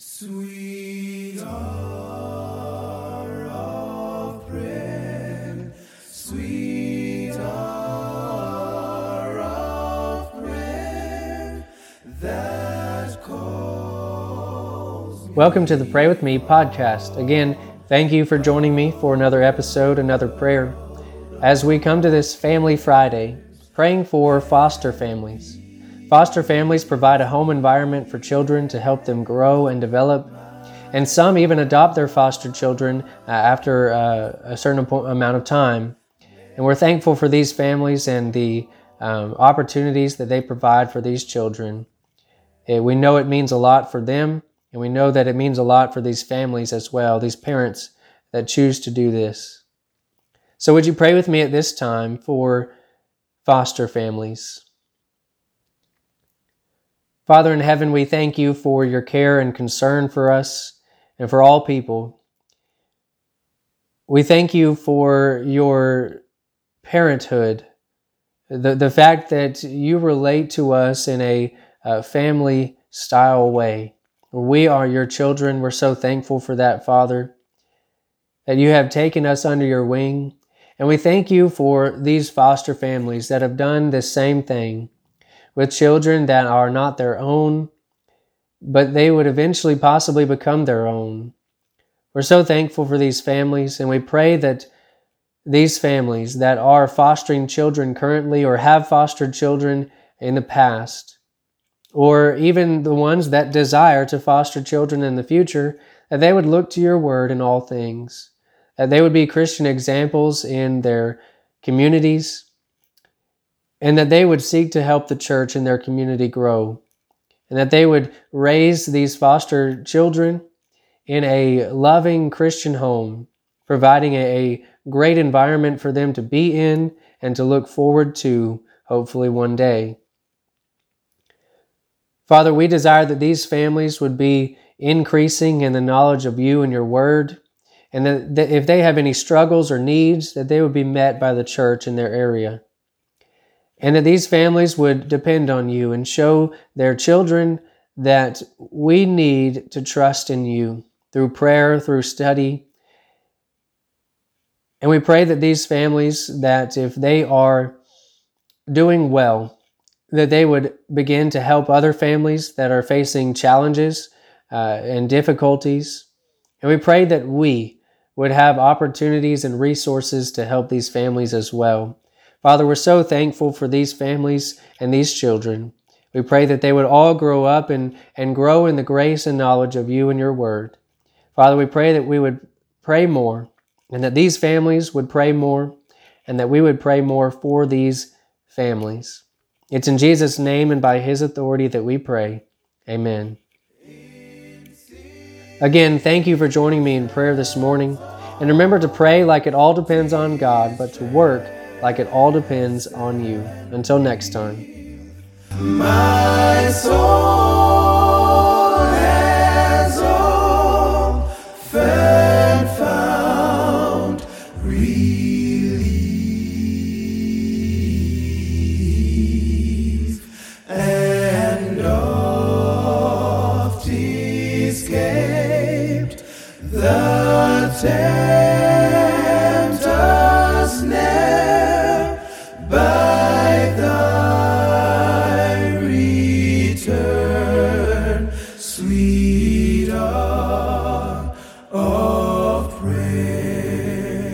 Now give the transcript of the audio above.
Sweet hour of prayer, sweet hour of prayer that calls. Welcome to the Pray With Me podcast. Again, thank you for joining me for another episode, another prayer. As we come to this Family Friday, praying for foster families. Foster families provide a home environment for children to help them grow and develop, and some even adopt their foster children uh, after uh, a certain amount of time. And we're thankful for these families and the um, opportunities that they provide for these children. Uh, we know it means a lot for them, and we know that it means a lot for these families as well, these parents that choose to do this. So, would you pray with me at this time for foster families? Father in heaven, we thank you for your care and concern for us and for all people. We thank you for your parenthood, the, the fact that you relate to us in a uh, family style way. We are your children. We're so thankful for that, Father, that you have taken us under your wing. And we thank you for these foster families that have done the same thing with children that are not their own, but they would eventually possibly become their own. We're so thankful for these families, and we pray that these families that are fostering children currently or have fostered children in the past, or even the ones that desire to foster children in the future, that they would look to your word in all things, that they would be Christian examples in their communities, and that they would seek to help the church and their community grow, and that they would raise these foster children in a loving Christian home, providing a great environment for them to be in and to look forward to, hopefully, one day. Father, we desire that these families would be increasing in the knowledge of you and your word, and that, if they have any struggles or needs, that they would be met by the church in their area and that these families would depend on you and show their children that we need to trust in you through prayer, through study. And we pray that these families, that if they are doing well, that they would begin to help other families that are facing challenges uh, and difficulties. And we pray that we would have opportunities and resources to help these families as well. Father, we're so thankful for these families and these children. We pray that they would all grow up and, and grow in the grace and knowledge of you and your word. Father, we pray that we would pray more and that these families would pray more and that we would pray more for these families. It's in Jesus' name and by his authority that we pray. Amen. Again, thank you for joining me in prayer this morning. And remember to pray like it all depends on God, but to work like it all depends on you. Until next time. My soul has often found relief and oft escaped the